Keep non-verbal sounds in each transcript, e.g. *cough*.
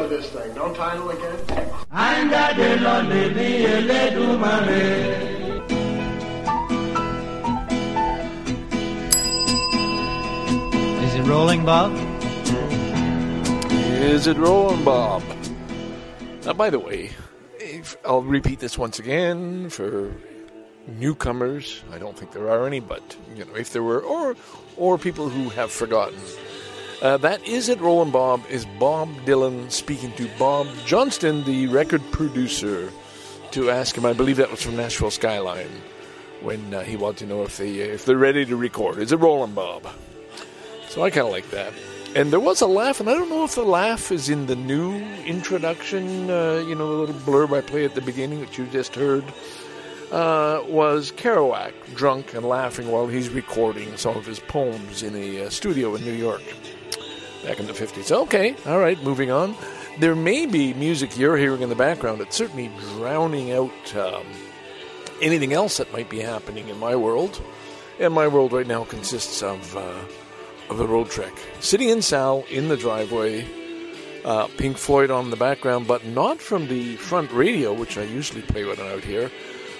title of this thing. Don't title again. Is it rolling, Bob? Is it rolling, Bob? Now, by the way, if, I'll repeat this once again for newcomers. I don't think there are any, but you know, if there were, or or people who have forgotten. Uh, that is it. rolling Bob is Bob Dylan speaking to Bob Johnston, the record producer, to ask him. I believe that was from Nashville Skyline when uh, he wanted to know if they if they're ready to record. Is it rolling Bob? So I kind of like that. And there was a laugh, and I don't know if the laugh is in the new introduction, uh, you know, the little blurb I play at the beginning that you just heard, uh, was Kerouac drunk and laughing while he's recording some of his poems in a uh, studio in New York back in the 50s. Okay, all right, moving on. There may be music you're hearing in the background that's certainly drowning out um, anything else that might be happening in my world. And my world right now consists of. Uh, of the Roadtrek. Sitting in Sal in the driveway, uh, Pink Floyd on the background, but not from the front radio, which I usually play when I'm out here,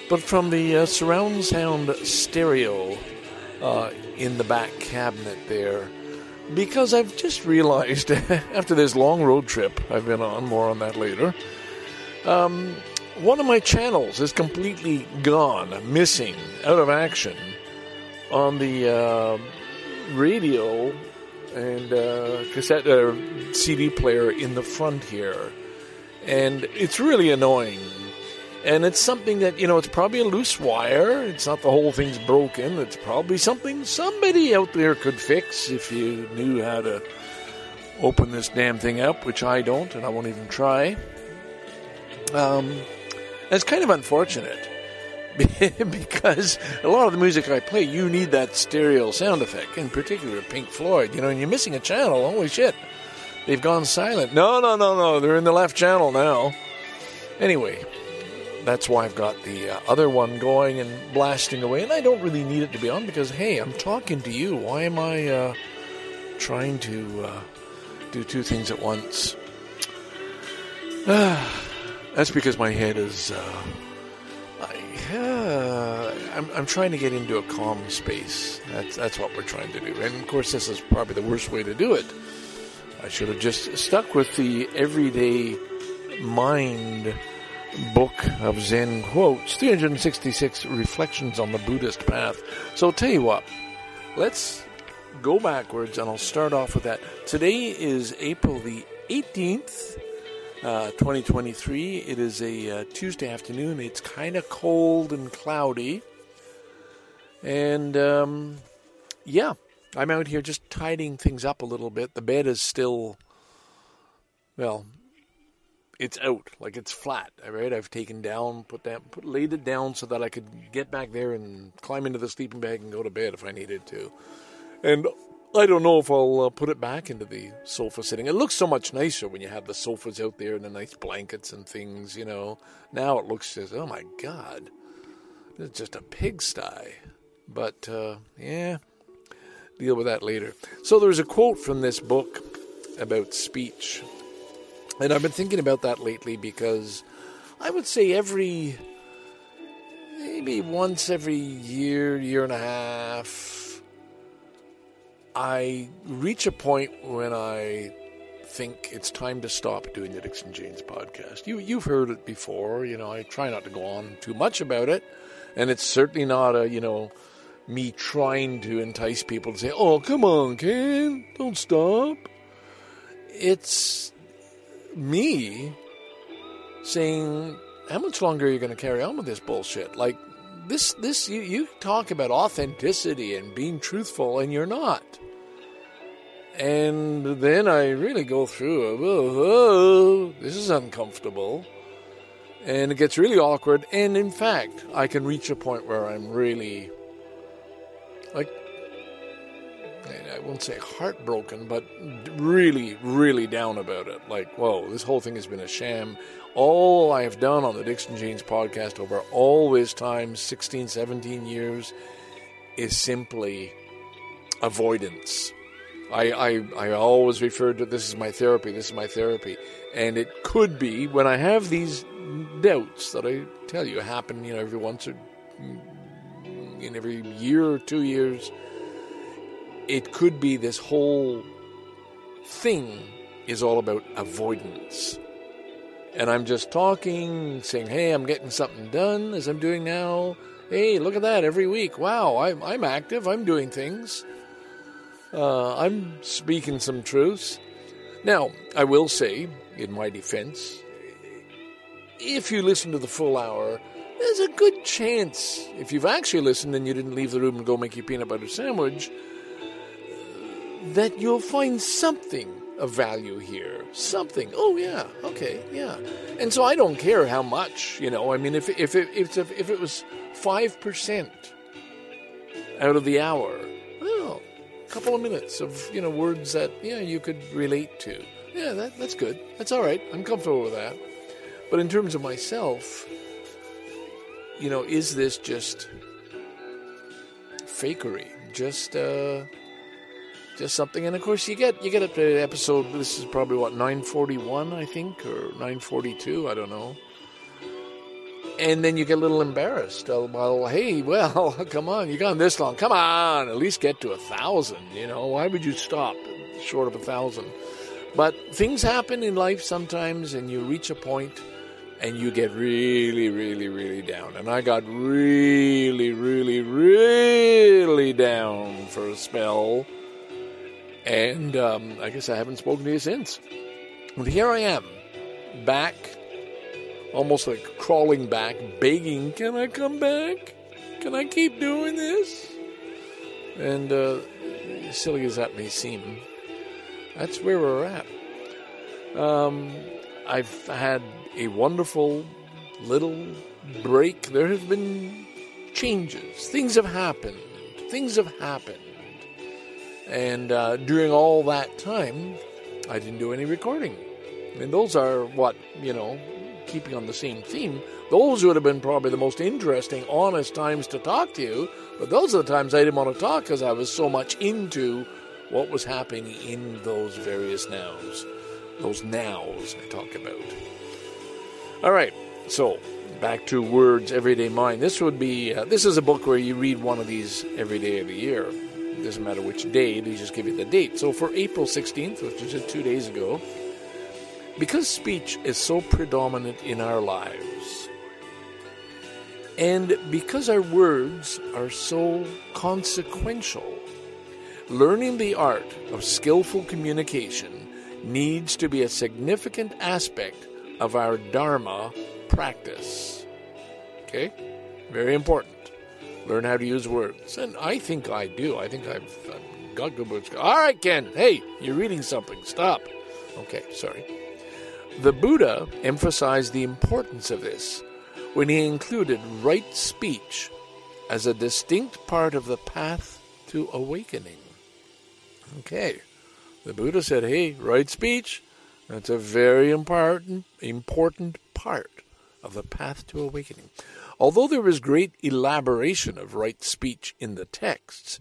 but from the uh, surround sound stereo uh, in the back cabinet there. Because I've just realized *laughs* after this long road trip I've been on, more on that later, um, one of my channels is completely gone, missing, out of action on the uh, radio and uh, cassette uh, CD player in the front here, and it's really annoying. And it's something that you know, it's probably a loose wire. It's not the whole thing's broken. It's probably something somebody out there could fix if you knew how to open this damn thing up, which I don't, and I won't even try. Um, it's kind of unfortunate *laughs* because a lot of the music I play, you need that stereo sound effect, in particular Pink Floyd. You know, and you're missing a channel. Holy shit. They've gone silent. No, no, no, no. They're in the left channel now. Anyway, that's why I've got the uh, other one going and blasting away. And I don't really need it to be on because, hey, I'm talking to you. Why am I uh, trying to uh, do two things at once? *sighs* that's because my head is. Uh, uh, I'm, I'm trying to get into a calm space. That's, that's what we're trying to do. And of course, this is probably the worst way to do it. I should have just stuck with the everyday mind book of Zen quotes 366 reflections on the Buddhist path. So, I'll tell you what, let's go backwards and I'll start off with that. Today is April the 18th. Uh, 2023. It is a uh, Tuesday afternoon. It's kind of cold and cloudy. And um, yeah, I'm out here just tidying things up a little bit. The bed is still, well, it's out, like it's flat. Right? I've taken down, put that, put, laid it down so that I could get back there and climb into the sleeping bag and go to bed if I needed to. And I don't know if I'll uh, put it back into the sofa sitting. It looks so much nicer when you have the sofas out there and the nice blankets and things, you know. Now it looks just, oh my God, it's just a pigsty. But, uh, yeah, deal with that later. So there's a quote from this book about speech. And I've been thinking about that lately because I would say every, maybe once every year, year and a half, I reach a point when I think it's time to stop doing the DicksnJanes podcast. You you've heard it before, you know. I try not to go on too much about it, and it's certainly not a you know me trying to entice people to say, "Oh, come on, Ken, don't stop." It's me saying, "How much longer are you going to carry on with this bullshit?" Like this, this you, you talk about authenticity and being truthful, and you're not. And then I really go through, oh, whoa, this is uncomfortable. And it gets really awkward. And in fact, I can reach a point where I'm really, like, I won't say heartbroken, but really, really down about it. Like, whoa, this whole thing has been a sham. All I have done on the DicksnJanes podcast over all this time 16, 17 years is simply avoidance I, I, I always refer to this is my therapy, this is my therapy. And it could be when I have these doubts that I tell you happen, you know, every once or mm, in every year or two years, it could be this whole thing is all about avoidance. And I'm just talking, saying, hey, I'm getting something done as I'm doing now. Hey, look at that every week. Wow, I'm, I'm active, I'm doing things. Uh, I'm speaking some truths. Now, I will say, in my defense, if you listen to the full hour, there's a good chance, if you've actually listened and you didn't leave the room and go make your peanut butter sandwich, that you'll find something of value here. Something. Oh yeah, okay, yeah. And so I don't care how much, you know. I mean, if if it, if if it was five percent out of the hour, well, a couple of minutes of you know words that yeah you could relate to. Yeah, that, that's good. That's all right. I'm comfortable with that. But in terms of myself, you know, is this just fakery? Just uh, just something. And of course, you get you get up to episode. This is probably what nine forty one, I think, or nine forty two. I don't know. And then you get a little embarrassed. Oh, well, hey, *laughs* well, come on, you gone this long. Come on, at least get to a thousand. You know, why would you stop short of a thousand? But things happen in life sometimes, and you reach a point and you get really, really, really down. And I got really, really, really down for a spell. And um, I guess I haven't spoken to you since. But here I am, back, almost like crawling back, begging, Can I come back? Can I keep doing this? And uh, silly as that may seem, that's where we're at. Um, I've had a wonderful little break. There have been changes. Things have happened. Things have happened. And uh, during all that time, I didn't do any recording. And those are what, you know, keeping on the same theme, those would have been probably the most interesting, honest times to talk to you. But those are the times I didn't want to talk because I was so much into what was happening in those various nows. Those nows I talk about. All right, so back to words, everyday mind. This would be uh, this is a book where you read one of these every day of the year. It doesn't matter which day; they just give you the date. So for April sixteenth, which was just two days ago, because speech is so predominant in our lives, and because our words are so consequential, learning the art of skillful communication needs to be a significant aspect of our Dharma practice. Okay? Very important. Learn how to use words. And I think I do. I think I've, I've got good words. All right, Ken. Hey, you're reading something. Stop. Okay, sorry. The Buddha emphasized the importance of this when he included right speech as a distinct part of the path to awakening. Okay. The Buddha said, hey, right speech, that's a very important, important part of the path to awakening. Although there is great elaboration of right speech in the texts,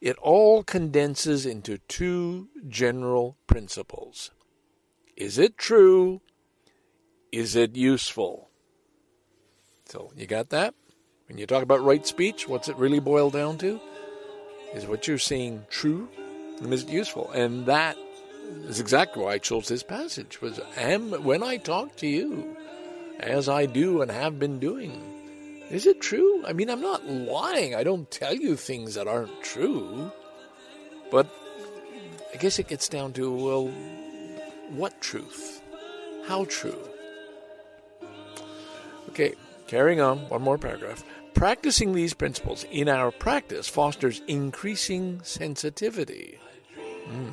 it all condenses into two general principles. Is it true? Is it useful? So, you got that? When you talk about right speech, what's it really boil down to? Is what you're saying true? And is it useful? And that is exactly why I chose this passage. Was am when I talk to you, as I do and have been doing, is it true? I mean, I'm not lying. I don't tell you things that aren't true. But I guess it gets down to well, what truth? How true? Okay, carrying on. One more paragraph. Practicing these principles in our practice fosters increasing sensitivity. Mm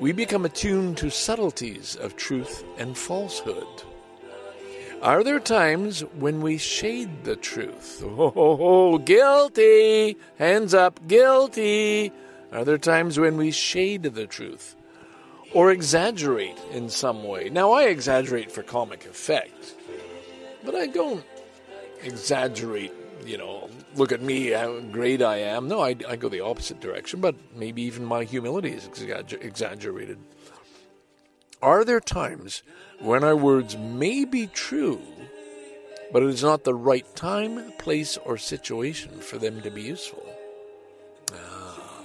we become attuned to subtleties of truth and falsehood. Are there times when we shade the truth? Oh, guilty! Hands up, guilty! Are there times when we shade the truth? Or exaggerate in some way? Now, I exaggerate for comic effect, but I don't exaggerate you know, look at me, how great I am. No, I, I go the opposite direction, but maybe even my humility is exaggerated. Are there times when our words may be true, but it is not the right time, place, or situation for them to be useful? Ah,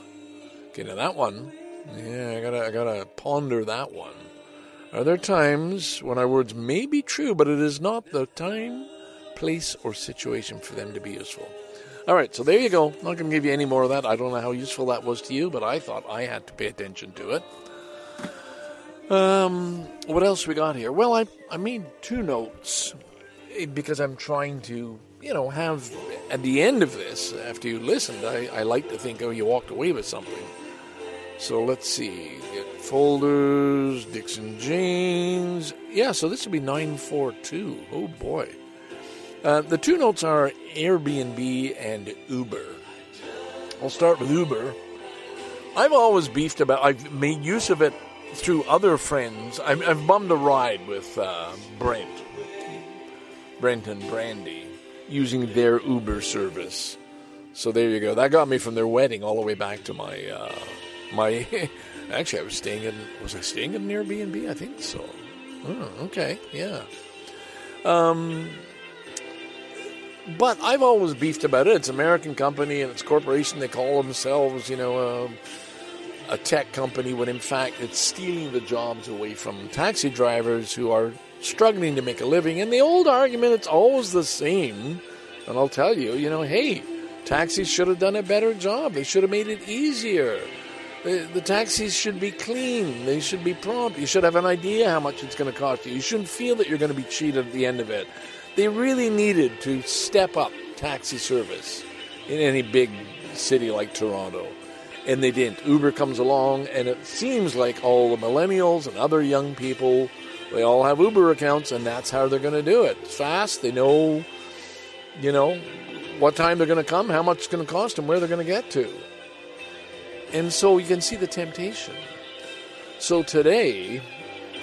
okay, now that one, yeah, I gotta, I gotta ponder that one. Are there times when our words may be true, but it is not the time, place, or situation for them to be useful? All right, so there you go. Not going to give you any more of that. I don't know how useful that was to you, but I thought I had to pay attention to it. Um, what else we got here? Well, I I made two notes eh, because I'm trying to, you know, have at the end of this, after you listened, I, I like to think, oh, you walked away with something. So let's see. Get folders, DicksnJanes. Yeah, so this would be 942. Oh boy. Uh, the two notes are Airbnb and Uber. I'll start with Uber. I've always beefed about, I've made use of it through other friends. I've, I've bummed a ride with uh, Brent, Brent and Brandy, using their Uber service. So there you go. That got me from their wedding all the way back to my uh, my *laughs* actually I was staying in was I staying in an Airbnb? I think so. Oh, okay, yeah. Um, but I've always beefed about it. It's an American company and it's corporation. They call themselves, you know, uh, a tech company when in fact it's stealing the jobs away from taxi drivers who are struggling to make a living. And the old argument, it's always the same. And I'll tell you, you know, hey, taxis should have done a better job. They should have made it easier. The, the taxis should be clean. They should be prompt. You should have an idea how much it's going to cost you. You shouldn't feel that you're going to be cheated at the end of it. They really needed to step up taxi service in any big city like Toronto. And they didn't. Uber comes along, and it seems like all the millennials and other young people, they all have Uber accounts, and that's how they're going to do it. Fast. They know, you know, what time they're going to come, how much it's going to cost, and where they're going to get to. And so you can see the temptation. So today,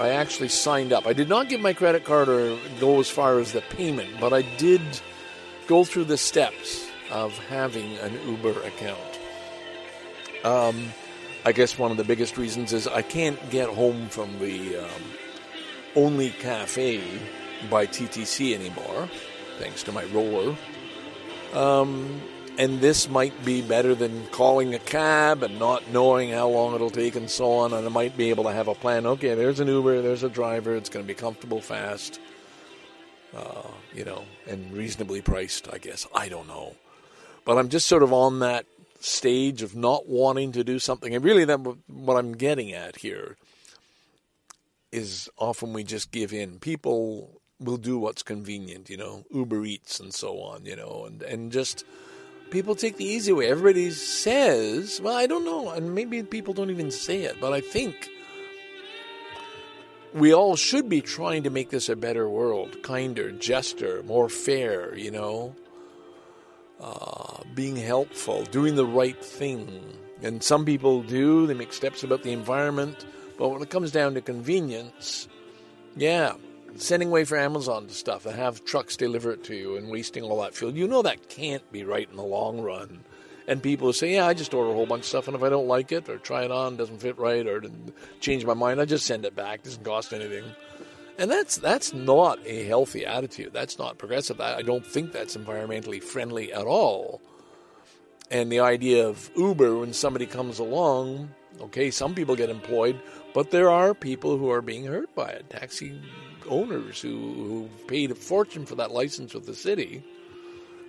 I actually signed up. I did not give my credit card or go as far as the payment, but I did go through the steps of having an Uber account. Um, I guess one of the biggest reasons is I can't get home from the um, only cafe by TTC anymore, thanks to my roller. Um, and this might be better than calling a cab and not knowing how long it'll take and so on. And I might be able to have a plan. Okay, there's an Uber, there's a driver. It's going to be comfortable, fast, uh, you know, and reasonably priced. I guess I don't know, but I'm just sort of on that stage of not wanting to do something. And really, that what I'm getting at here is often we just give in. People will do what's convenient, you know, Uber Eats and so on, you know, and and just people take the easy way. Everybody says, well, I don't know, and maybe people don't even say it, but I think we all should be trying to make this a better world, kinder, juster, more fair, you know, uh, being helpful, doing the right thing. And some people do, they make steps about the environment, but when it comes down to convenience, yeah, sending away for Amazon to stuff and have trucks deliver it to you and wasting all that fuel. You know that can't be right in the long run. And people say, yeah, I just order a whole bunch of stuff, and if I don't like it or try it on, doesn't fit right, or change my mind, I just send it back. It doesn't cost anything. And that's that's not a healthy attitude. That's not progressive. I don't think that's environmentally friendly at all. And the idea of Uber when somebody comes along, okay, some people get employed, but there are people who are being hurt by it. Taxi owners who, who paid a fortune for that license with the city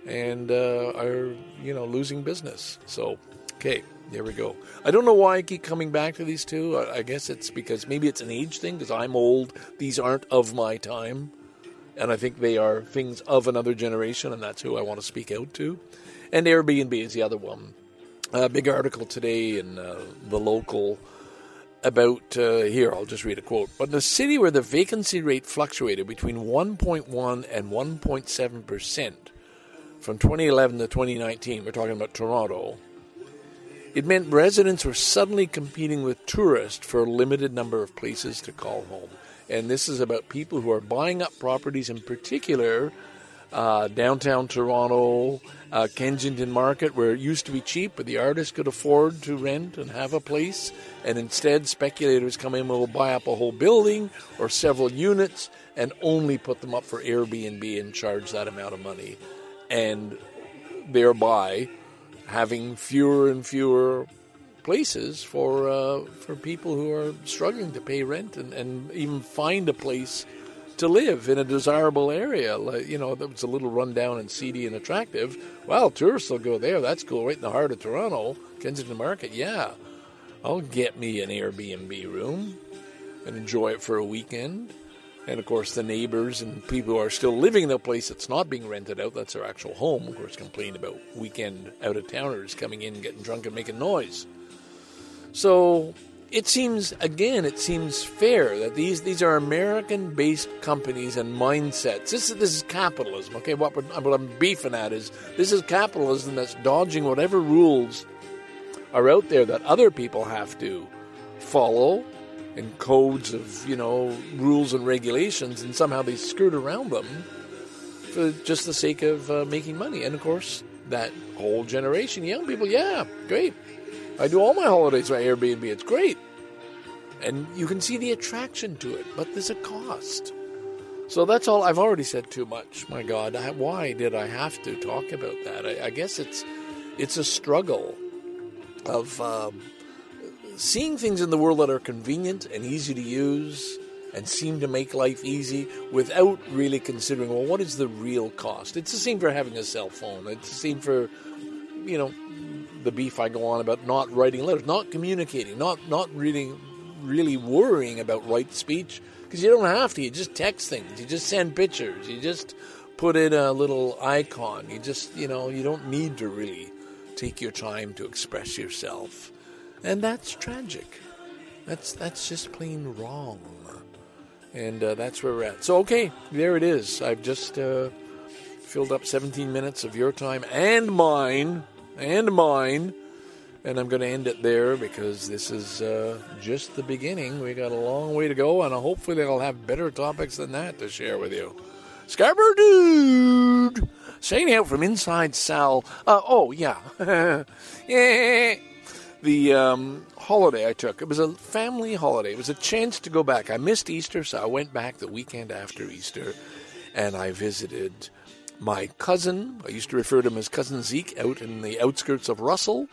and uh, are you know losing business. So, okay, there we go. I don't know why I keep coming back to these two. I, I guess it's because maybe it's an age thing because I'm old. These aren't of my time, and I think they are things of another generation, and that's who I want to speak out to. And Airbnb is the other one. A big article today in uh, the local about uh, here, I'll just read a quote. But in a city where the vacancy rate fluctuated between 1.1 and 1.7 percent from 2011 to 2019, we're talking about Toronto, it meant residents were suddenly competing with tourists for a limited number of places to call home. And this is about people who are buying up properties in particular uh, downtown Toronto, uh, Kensington Market, where it used to be cheap, but the artists could afford to rent and have a place. And instead, speculators come in and will buy up a whole building or several units and only put them up for Airbnb and charge that amount of money. And thereby having fewer and fewer places for uh, for people who are struggling to pay rent and, and even find a place to live in a desirable area. Like, you know, that was a little rundown and seedy and attractive. Well, tourists will go there. That's cool. Right in the heart of Toronto, Kensington Market. Yeah, I'll get me an Airbnb room and enjoy it for a weekend. And of course, the neighbors and people who are still living in the place that's not being rented out, that's their actual home, of course, complain about weekend out of towners coming in, getting drunk, and making noise. So it seems, again, it seems fair that these, these are American based companies and mindsets. This is, this is capitalism, okay? What, what I'm beefing at is this is capitalism that's dodging whatever rules are out there that other people have to follow and codes of you know rules and regulations, and somehow they skirt around them for just the sake of uh, making money. And of course, that whole generation, young people, yeah, great. I do all my holidays by Airbnb. It's great, and you can see the attraction to it, but there's a cost. So that's all. I've already said too much. My God, I, why did I have to talk about that? I, I guess it's it's a struggle of. Um, seeing things in the world that are convenient and easy to use and seem to make life easy without really considering, well, what is the real cost? It's the same for having a cell phone. It's the same for, you know, the beef I go on about not writing letters, not communicating, not not really, really worrying about right speech because you don't have to. You just text things. You just send pictures. You just put in a little icon. You just, you know, you don't need to really take your time to express yourself and that's tragic. That's that's just plain wrong, and uh, that's where we're at. So okay, there it is. I've just uh, filled up 17 minutes of your time and mine, and mine, and I'm going to end it there because this is uh, just the beginning. We got a long way to go, and hopefully I'll have better topics than that to share with you. Scarborough dude, saying out from inside Sal. Uh, oh yeah, *laughs* yeah the um, holiday I took. It was a family holiday. It was a chance to go back. I missed Easter, so I went back the weekend after Easter, and I visited my cousin. I used to refer to him as Cousin Zeke out in the outskirts of Russell,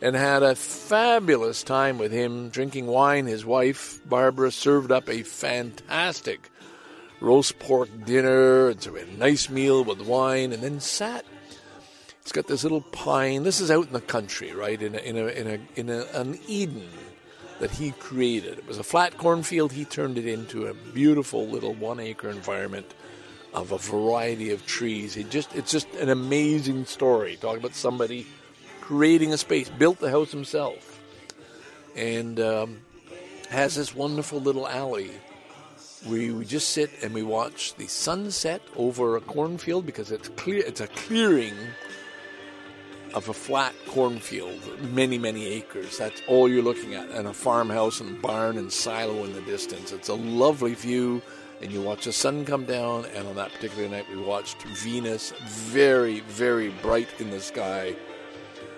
and had a fabulous time with him drinking wine. His wife, Barbara, served up a fantastic roast pork dinner. and so a nice meal with wine, and then sat it's got this little pine. This is out in the country, right? In a, in a, in a, in a, an Eden that he created. It was a flat cornfield. He turned it into a beautiful little one acre environment of a variety of trees. It just it's just an amazing story. Talking about somebody creating a space, built the house himself, and um, has this wonderful little alley. We, we just sit and we watch the sunset over a cornfield because it's clear it's a clearing of a flat cornfield, many, many acres. That's all you're looking at, and a farmhouse and barn and silo in the distance. It's a lovely view, and you watch the sun come down. And on that particular night, we watched Venus, very, very bright in the sky,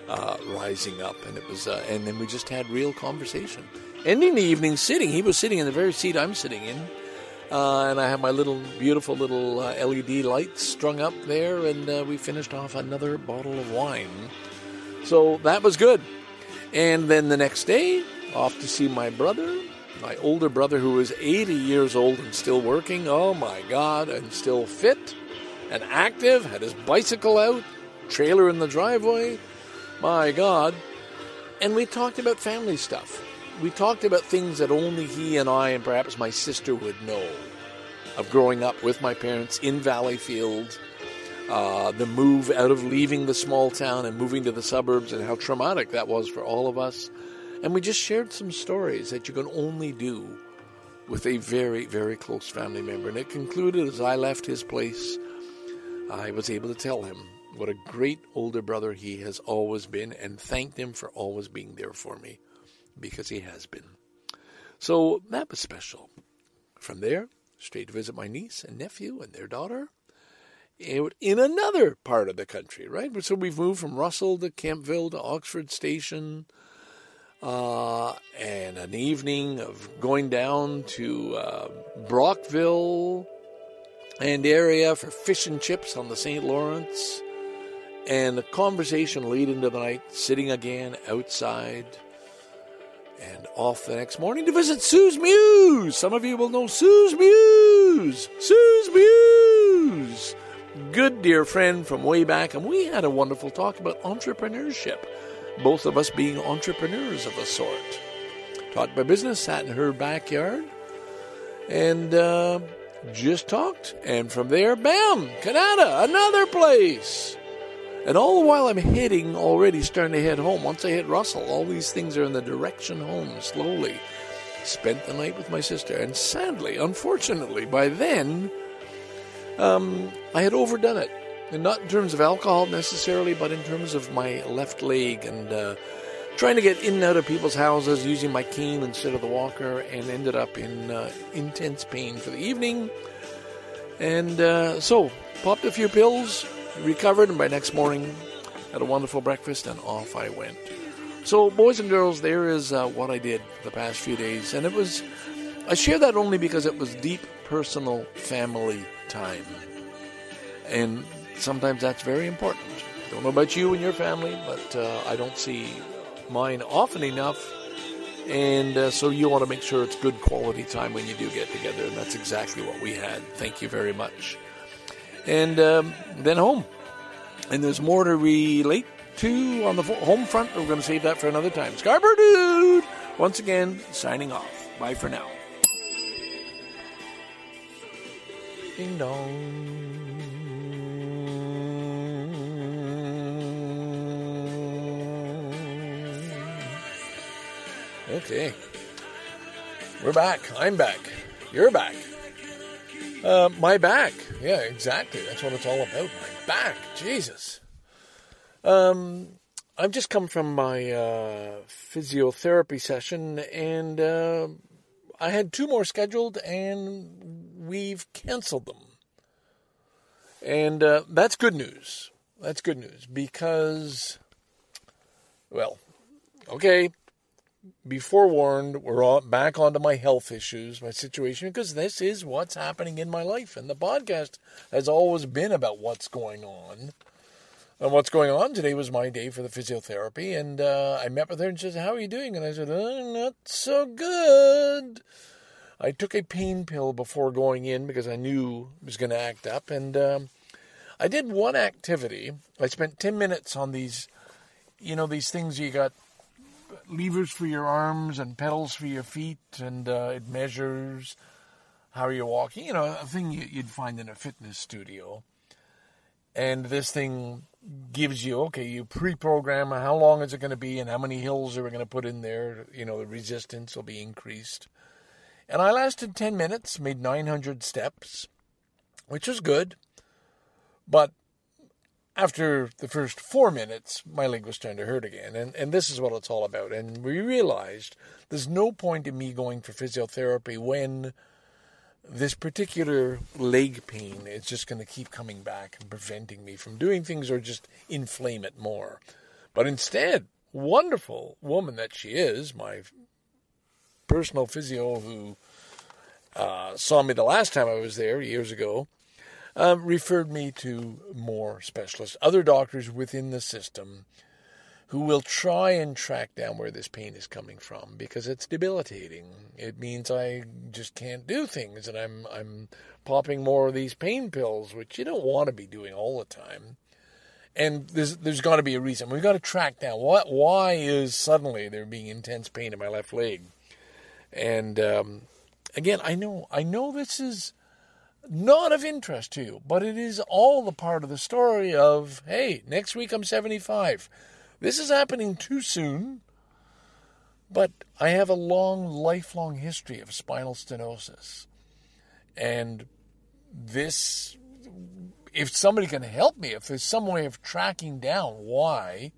uh, rising up, and it was. Uh, and then we just had real conversation. Ending the evening sitting, he was sitting in the very seat I'm sitting in uh, and I have my little beautiful little uh, LED lights strung up there, and uh, we finished off another bottle of wine. So that was good. And then the next day, off to see my brother, my older brother who is 80 years old and still working. Oh my God, and still fit and active, had his bicycle out, trailer in the driveway. My God. And we talked about family stuff we talked about things that only he and I and perhaps my sister would know of growing up with my parents in Valleyfield, uh, the move out of leaving the small town and moving to the suburbs, and how traumatic that was for all of us. And we just shared some stories that you can only do with a very, very close family member. And it concluded as I left his place, I was able to tell him what a great older brother he has always been and thanked him for always being there for me because he has been. So that was special. From there, straight to visit my niece and nephew and their daughter. in another part of the country, right? So we've moved from Russell to Kemptville to Oxford Station, uh, and an evening of going down to uh, Brockville and area for fish and chips on the St. Lawrence, and a conversation late into the night, sitting again outside. And off the next morning to visit Sue's Muse. Some of you will know Sue's Muse. Sue's Muse good dear friend from way back, and we had a wonderful talk about entrepreneurship, both of us being entrepreneurs of a sort. Talked about business, sat in her backyard, and uh, just talked. And from there, bam, Kanata, another place. And all the while I'm heading, already starting to head home. Once I hit Russell, all these things are in the direction home slowly. Spent the night with my sister, and sadly, unfortunately, by then, um, I had overdone it. And not in terms of alcohol necessarily, but in terms of my left leg and uh, trying to get in and out of people's houses using my cane instead of the walker, and ended up in uh, intense pain for the evening. And uh, so, popped a few pills, recovered, and by next morning, had a wonderful breakfast, and off I went. So, boys and girls, there is uh, what I did the past few days, and it was. I share that only because it was deep personal family time. And sometimes that's very important. I don't know about you and your family, but uh, I don't see mine often enough. And uh, so you want to make sure it's good quality time when you do get together. And that's exactly what we had. Thank you very much. And um, then home. And there's more to relate to on the home front. We're going to save that for another time. Scarborough Dude, once again, signing off. Bye for now. Ding dong. Okay. We're back. I'm back. You're back. Uh, my back. Yeah, exactly. That's what it's all about. My back. Jesus. Um, I've just come from my uh, physiotherapy session, and uh, I had two more scheduled, and we've canceled them. And uh, that's good news. That's good news because, well, okay, be forewarned, we're back onto my health issues, my situation, because this is what's happening in my life. And the podcast has always been about what's going on. And what's going on today was my day for the physiotherapy. And uh, I met with her and she said, How are you doing? And I said, oh, Not so good. I took a pain pill before going in because I knew it was going to act up. And um, I did one activity. I spent 10 minutes on these, you know, these things you got levers for your arms and pedals for your feet, and uh, it measures how you're walking. You know, a thing you'd find in a fitness studio. And this thing gives you, okay, you pre program how long is it going to be and how many hills are we going to put in there. You know, the resistance will be increased. And I lasted 10 minutes, made 900 steps, which was good. But after the first four minutes, my leg was starting to hurt again. And, and this is what it's all about. And we realized there's no point in me going for physiotherapy when this particular leg pain is just going to keep coming back and preventing me from doing things or just inflame it more. But instead, wonderful woman that she is, my personal physio who uh, saw me the last time I was there years ago, uh, referred me to more specialists, other doctors within the system who will try and track down where this pain is coming from because it's debilitating. It means I just can't do things and I'm I'm popping more of these pain pills, which you don't want to be doing all the time. And there's there's got to be a reason. We've got to track down what why is suddenly there being intense pain in my left leg. And um, again, I know I know this is not of interest to you, but it is all the part of the story of hey, next week I'm 75. This is happening too soon, but I have a long, lifelong history of spinal stenosis. And this, if somebody can help me, if there's some way of tracking down why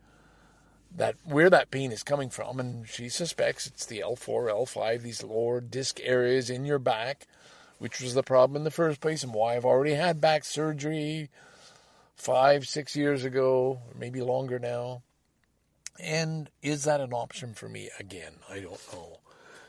that where that pain is coming from, and she suspects it's the L4, L5, these lower disc areas in your back which was the problem in the first place and why I've already had back surgery five, six years ago, or maybe longer now. And is that an option for me again? I don't know.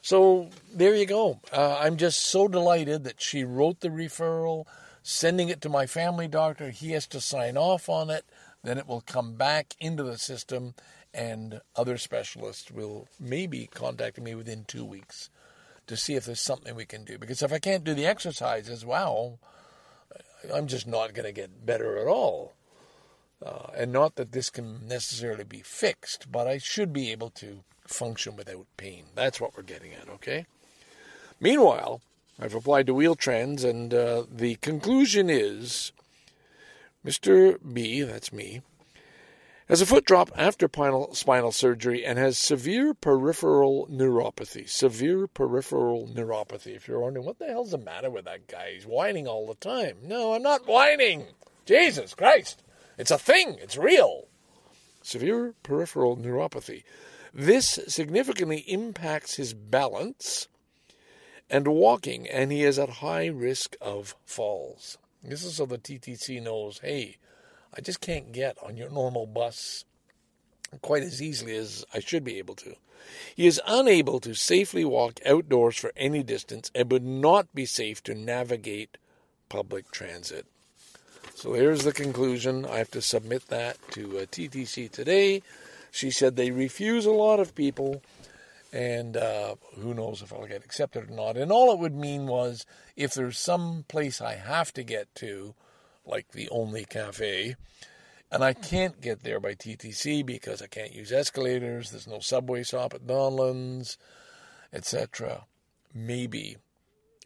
So there you go. Uh, I'm just so delighted that she wrote the referral, sending it to my family doctor. He has to sign off on it. Then it will come back into the system, and other specialists will maybe contact me within two weeks to see if there's something we can do. Because if I can't do the exercises, wow, I'm just not going to get better at all. Uh, and not that this can necessarily be fixed, but I should be able to function without pain. That's what we're getting at, okay? Meanwhile, I've applied to Wheel-Trans, and uh, the conclusion is Mr. B, that's me, has a foot drop after spinal, spinal surgery and has severe peripheral neuropathy. Severe peripheral neuropathy. If you're wondering, what the hell's the matter with that guy? He's whining all the time. No, I'm not whining. Jesus Christ. It's a thing, it's real. Severe peripheral neuropathy. This significantly impacts his balance and walking, and he is at high risk of falls. This is so the TTC knows hey, I just can't get on your normal bus quite as easily as I should be able to. He is unable to safely walk outdoors for any distance and would not be safe to navigate public transit. So here's the conclusion. I have to submit that to uh, TTC today. She said they refuse a lot of people, and uh, who knows if I'll get accepted or not. And all it would mean was if there's some place I have to get to, like the only cafe, and I can't get there by TTC because I can't use escalators, there's no subway stop at Donlands, etc., maybe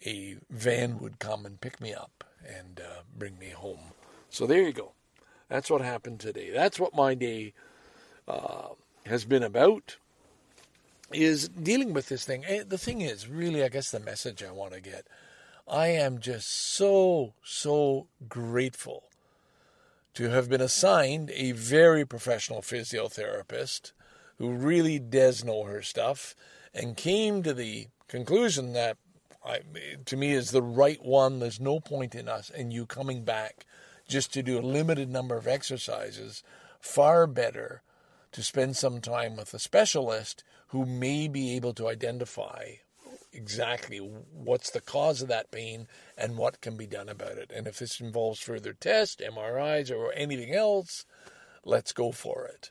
a van would come and pick me up and uh, bring me home. So there you go. That's what happened today. That's what my day uh, has been about. Is dealing with this thing. Eh, the thing is, really, I guess the message I want to get. I am just so so grateful to have been assigned a very professional physiotherapist who really does know her stuff and came to the conclusion that I, to me is the right one. There's no point in us and you coming back just to do a limited number of exercises, far better to spend some time with a specialist who may be able to identify exactly what's the cause of that pain and what can be done about it. And if this involves further tests, MRIs, or anything else, let's go for it.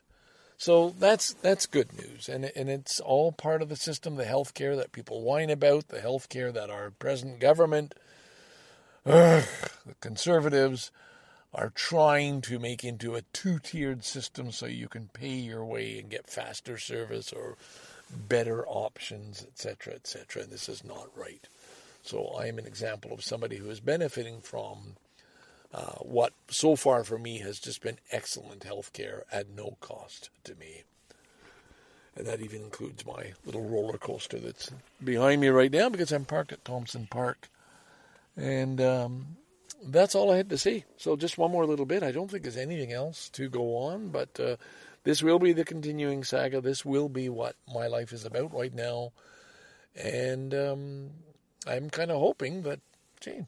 So that's that's good news, and and it's all part of the system, the healthcare that people whine about, the healthcare that our present government, ugh, the conservatives, are trying to make into a two tiered system so you can pay your way and get faster service or better options, etc., etc. And this is not right. So I am an example of somebody who is benefiting from uh, what so far for me has just been excellent health care at no cost to me. And that even includes my little roller coaster that's behind me right now because I'm parked at Thomson Park. And um, that's all I had to say. So just one more little bit. I don't think there's anything else to go on, but uh, this will be the continuing saga. This will be what my life is about right now, and um, I'm kind of hoping that, gee,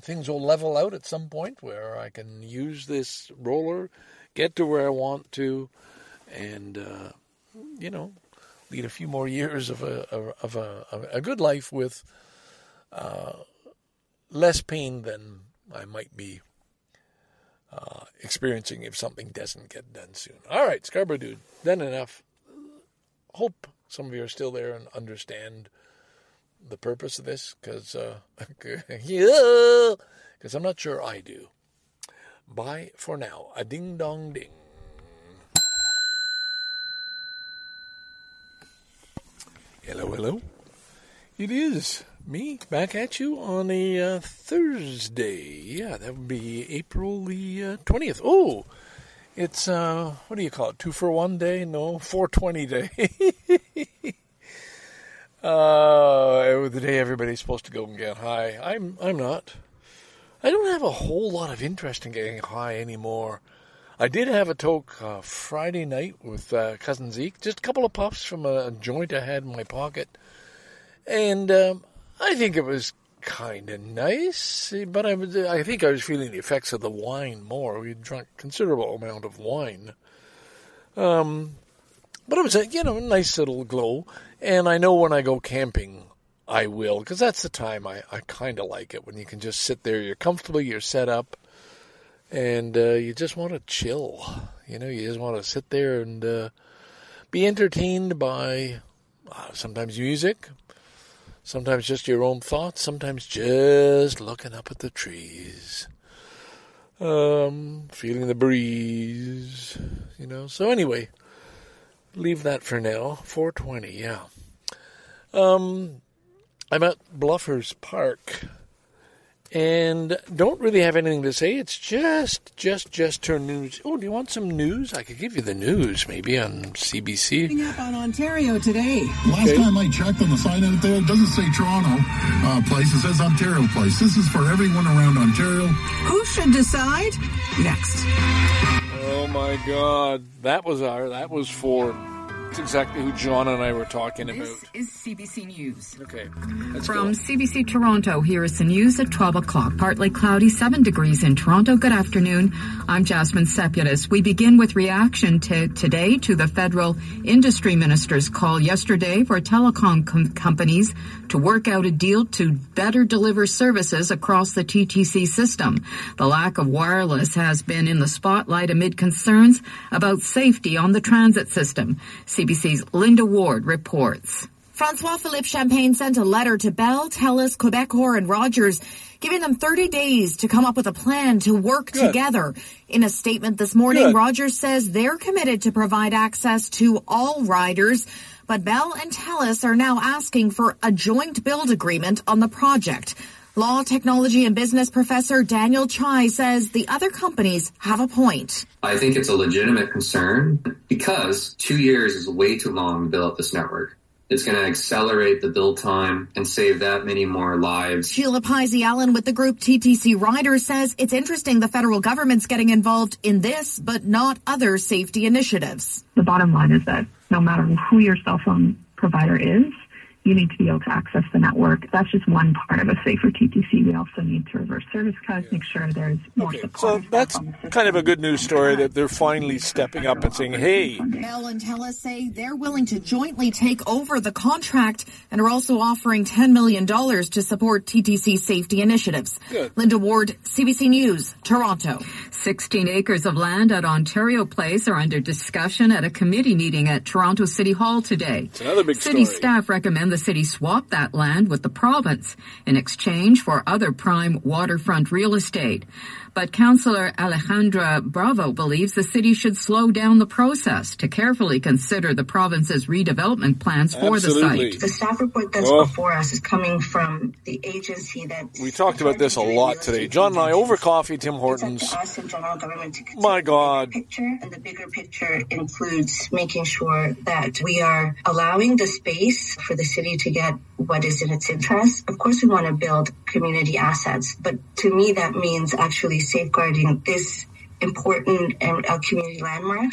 things will level out at some point where I can use this roller, get to where I want to, and uh, you know, lead a few more years of a of a, of a good life with. Uh, less pain than I might be uh, experiencing if something doesn't get done soon. All right, Scarborough Dude, done enough. Hope some of you are still there and understand the purpose of this because uh, *laughs* yeah, because I'm not sure I do. Bye for now. A ding dong ding. Hello, hello. It is me back at you on a uh, Thursday. Yeah, that would be April the uh, 20th. Oh, it's, uh, what do you call it? Two for one day? No, 420 day. *laughs* uh, the day everybody's supposed to go and get high. I'm, I'm not. I don't have a whole lot of interest in getting high anymore. I did have a toke uh, Friday night with uh, cousin Zeke, just a couple of puffs from a joint I had in my pocket. And um, I think it was kind of nice, but I, was, I think I was feeling the effects of the wine more. We drank considerable amount of wine. Um, but it was a you know a nice little glow, and I know when I go camping, I will because that's the time I, I kind of like it when you can just sit there, you're comfortable, you're set up, and uh, you just want to chill. You know, you just want to sit there and uh, be entertained by uh, sometimes music, sometimes just your own thoughts, sometimes just looking up at the trees, um, feeling the breeze. You know. So anyway, leave that for now. 420, yeah. Um, I'm at Bluffers Park and don't really have anything to say. It's just, just, just turn news. Oh, do you want some news? I could give you the news maybe on CBC. Coming Up on Ontario today. Last Okay. time I checked on the sign out there, it doesn't say Toronto uh, place. It says Ontario place. This is for everyone around Ontario. Who should decide? Next. Oh my God, that was our. That was for. It's exactly who John and I were talking about. This is CBC News. Okay, From go. CBC Toronto, here is the news at 12 o'clock. Partly cloudy, 7 degrees in Toronto. Good afternoon. I'm Jasmine Sepulis. We begin with reaction to today to the federal industry minister's call yesterday for telecom com- companies to work out a deal to better deliver services across the TTC system. The lack of wireless has been in the spotlight amid concerns about safety on the transit system. CBC's Linda Ward reports. Francois Philippe Champagne sent a letter to Bell, TELUS, Quebecor, and Rogers, giving them 30 days to come up with a plan to work Good. together. In a statement this morning, Good. Rogers says they're committed to provide access to all riders, but Bell and TELUS are now asking for a joint build agreement on the project. Law, technology, and business professor Daniel Chai says the other companies have a point. I think it's a legitimate concern because two years is way too long to build up this network. It's going to accelerate the build time and save that many more lives. Shelagh Pizey-Allen with the group TTC Riders says it's interesting the federal government's getting involved in this, but not other safety initiatives. the bottom line is that no matter who your cell phone provider is, you need to be able to access the network. That's just one part of a safer TTC. We also need to reverse service cuts, make sure there's more Okay, support. so that's kind of a good news story that they're finally stepping up and saying, "Hey, Bell and TELUS say they're willing to jointly take over the contract and are also offering $10 million to support TTC safety initiatives. Good. Linda Ward, CBC News, Toronto. 16 acres of land at Ontario Place are under discussion at a committee meeting at Toronto City Hall today. It's another big city story. staff recommend the city swap that land with the province in exchange for other prime waterfront real estate. But Councillor Alejandra Bravo believes the city should slow down the process to carefully consider the province's redevelopment plans for Absolutely. the site. The staff report that's Oh. before us is coming from the agency that we talked about this a lot today." John and I over coffee, Tim Hortons. It's up to us in general government to consider My God. bigger picture, and the bigger picture includes making sure that we are allowing the space for the city to get what is in its interest. Of course, we want to build community assets, but to me, that means actually safeguarding this important and uh, community landmark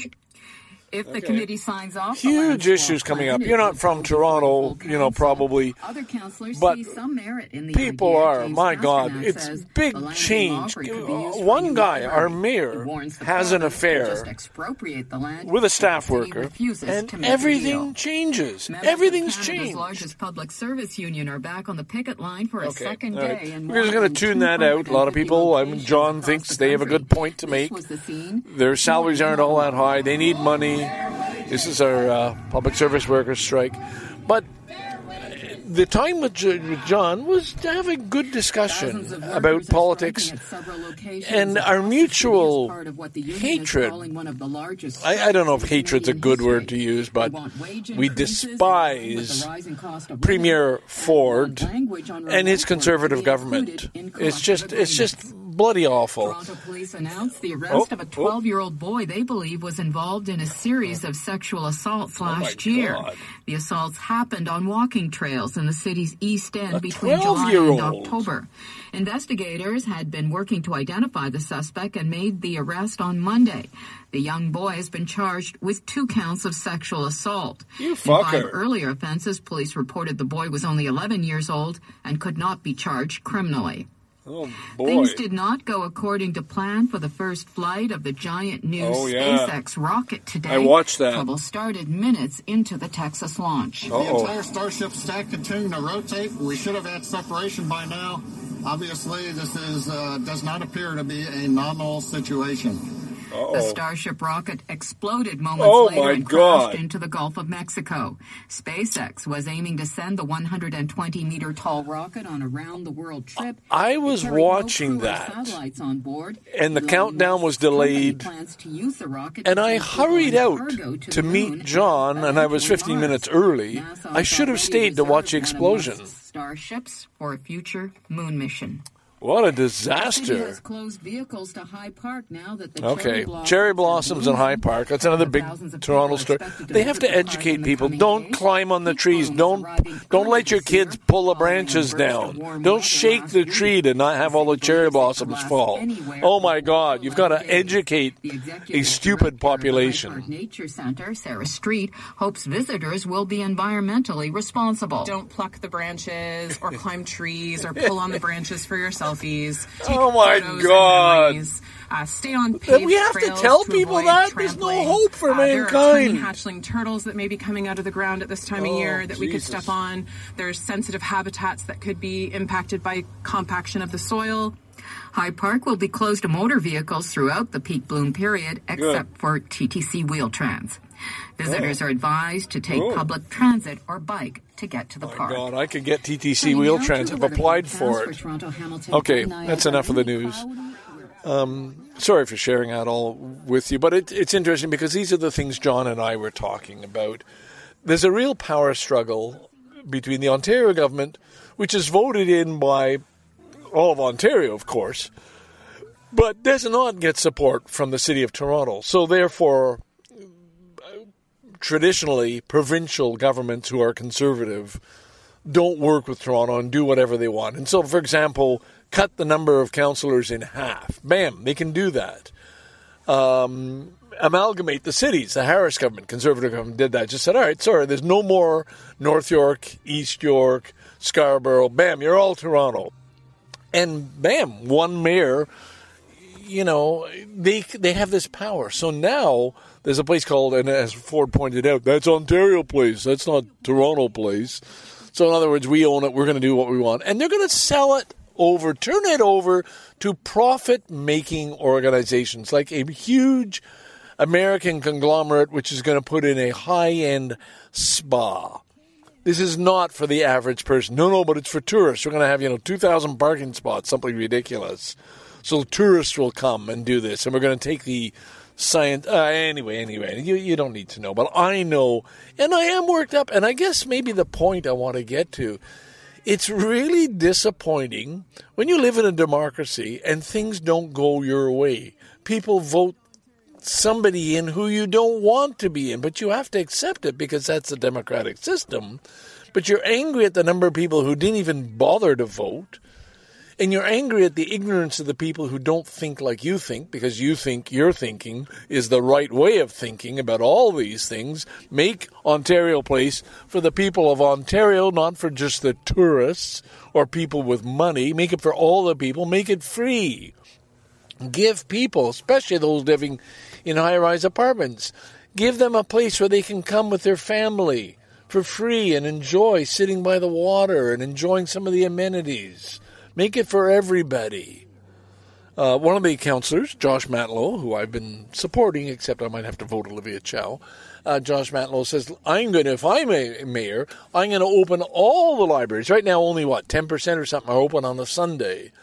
If the committee signs off, Huge issues coming up. You're not from Toronto, you know, probably, Other councillors but see some merit in the people are. My God, it's says big change. law could be used for One guy, our mayor, the has an affair just expropriate the land with a staff worker, and to make a everything changes. Members Everything's Canada's changed. largest public service union are back on the picket line for a Okay, second right. day. We're just going to tune that out. A lot of people, I mean, John thinks the they have a good point to make. the. Their salaries aren't all that high. They need money. This is our uh, public service workers strike. But the time with, J- with John was to have a good discussion Thousands of workers about politics. striking at several locations and our mutual part of what the union hatred. one of the largest I, I don't know if hatred's a good word to use, but we increases in line with despise the rising cost of Premier Ford want language on and his conservative government. It's just it's just. Bloody awful. Toronto police announced the arrest Oh, of a 12 year old boy they believe was involved in a series of sexual assaults oh, last year. God. The assaults happened on walking trails in the city's east end A between July and October. Investigators had been working to identify the suspect and made the arrest on Monday. The young boy has been charged with two counts of sexual assault. You In five earlier offenses, police reported the boy was only 11 years old and could not be charged criminally. Oh boy. Things did not go according to plan for the first flight of the giant new Oh, yeah. SpaceX rocket today. I watched that. Trouble started minutes into the Texas launch. The entire Starship stack continuing to rotate. We should have had separation by now. Obviously, this is uh, does not appear to be a nominal situation. The Starship rocket exploded moments Oh, later and God. crashed into the Gulf of Mexico. SpaceX was aiming to send the 120 meter tall rocket on a round the world trip. I was carried no watching that. Satellites on board. And the Elon countdown was delayed. plans to use the rocket And I hurried out cargo to meet John, and I was 15 Mars. minutes early. NASA I should have stayed to watch the reserved one of explosion. Starships for a future moon mission. What a The city disaster. has closed vehicles to High Park now that the Okay, cherry blossoms cherry blossoms in High Park. That's another big Toronto story. to They have to educate people. Don't days. climb on the trees. Don't don't let your kids pull the branches down. Don't shake the tree to not have all the cherry blossoms fall. Oh my God! You've got to educate a stupid population. Nature Center, Sarah Street, hopes visitors will be environmentally responsible. Don't pluck the branches or climb trees or pull on the branches for your selfies. Oh my God. Uh, stay on paved we have to tell to people that there's no hope for Uh, There are tiny mankind. hatchling turtles that may be coming out of the ground at this time Oh, of year that we could step on. There's sensitive habitats that could be impacted by compaction of the soil. High Park will be closed to motor vehicles throughout the peak bloom period, except for TTC Wheel-Trans. Visitors Oh. are advised to take Oh. public transit or bike to get to the park. God, I could get TTC Wheel-Trans. I've applied for it. Okay, that's enough of the news. Um, sorry for sharing that all with you, but it, it's interesting because these are the things John and I were talking about. There's a real power struggle between the Ontario government, which is voted in by all of Ontario, of course, but does not get support from the City of Toronto. So, therefore, traditionally, provincial governments who are conservative don't work with Toronto and do whatever they want. And so, for example, cut the number of councillors in half. Bam, they can do that. Um, amalgamate the cities. The Harris government, conservative government, did that. Just said, all right, sorry, there's no more North York, East York, Scarborough. Bam, you're all Toronto. And bam, one mayor you know, they they have this power. So now there's a place called, and as Ford pointed out, that's Ontario Place. That's not Toronto Place. So in other words, we own it. We're going to do what we want, and they're going to sell it over, turn it over to profit-making organizations like a huge American conglomerate, which is going to put in a high-end spa. This is not for the average person. No, no, but it's for tourists. We're going to have, you know, 2,000 parking spots, something ridiculous. So tourists will come and do this, and we're going to take the science. Uh, anyway, anyway, you, you don't need to know, but I know, and I am worked up, and I guess maybe the point I want to get to it's really disappointing when you live in a democracy and things don't go your way. People vote somebody in who you don't want to be in, but you have to accept it because that's the democratic system. But you're angry at the number of people who didn't even bother to vote. And you're angry at the ignorance of the people who don't think like you think because you think your thinking is the right way of thinking about all these things. Make Ontario Place for the people of Ontario, not for just the tourists or people with money. Make it for all the people. Make it free. Give people, especially those living in high rise apartments, give them a place where they can come with their family for free and enjoy sitting by the water and enjoying some of the amenities. Make it for everybody. Uh, one of the councillors, Josh Matlow, who I've been supporting, except I might have to vote Olivia Chow, uh, Josh Matlow says, I'm going to, if I'm a mayor, I'm going to open all the libraries. Right now, only what, 10% or something are open on a Sunday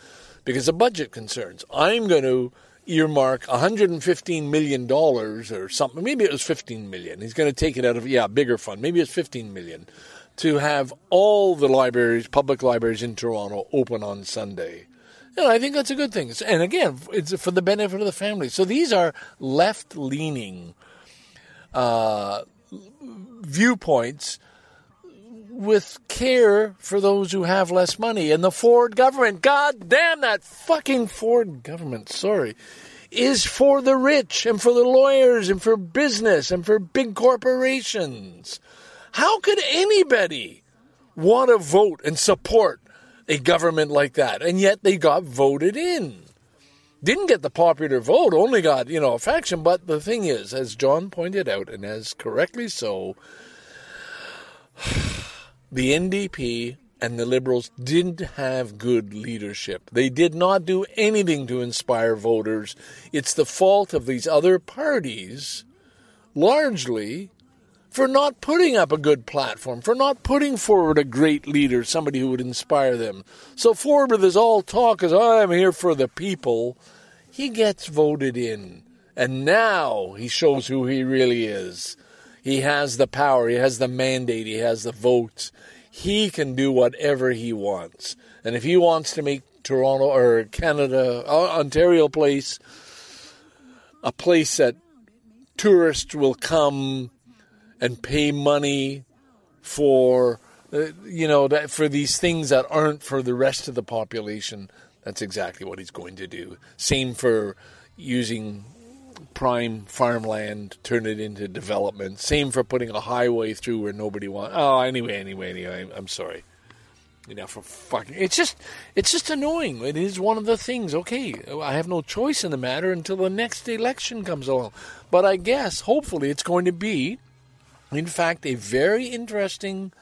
because of budget concerns. I'm going to earmark 115 million dollars or something. Maybe it was 15 million. He's going to take it out of yeah, bigger fund. Maybe it's 15 million to have all the libraries, public libraries in Toronto open on Sunday. And I think that's a good thing. And again, it's for the benefit of the family. So these are left leaning uh, viewpoints with care for those who have less money. And the Ford government, god damn that fucking Ford government, sorry, is for the rich and for the lawyers and for business and for big corporations. How could anybody want to vote and support a government like that? And yet they got voted in. Didn't get the popular vote, only got, you know, a faction. But the thing is, as John pointed out, and as correctly so, *sighs* the NDP and the Liberals didn't have good leadership. They did not do anything to inspire voters. It's the fault of these other parties, largely, for not putting up a good platform, for not putting forward a great leader, somebody who would inspire them. So Ford, with his all talk as I'm here for the people, he gets voted in. And now he shows who he really is. He has the power, he has the mandate, he has the votes he can do whatever he wants. And if he wants to make Toronto or Canada, uh, Ontario Place, a place that tourists will come and pay money for, uh, you know, that, for these things that aren't for the rest of the population, that's exactly what he's going to do. Same for using prime farmland, turn it into development. Same for putting a highway through where nobody wants. Oh, anyway, anyway, anyway. I'm sorry. You know, for fucking, it's just, it's just annoying. It is one of the things. Okay, I have no choice in the matter until the next election comes along. But I guess, hopefully, it's going to be, in fact, a very interesting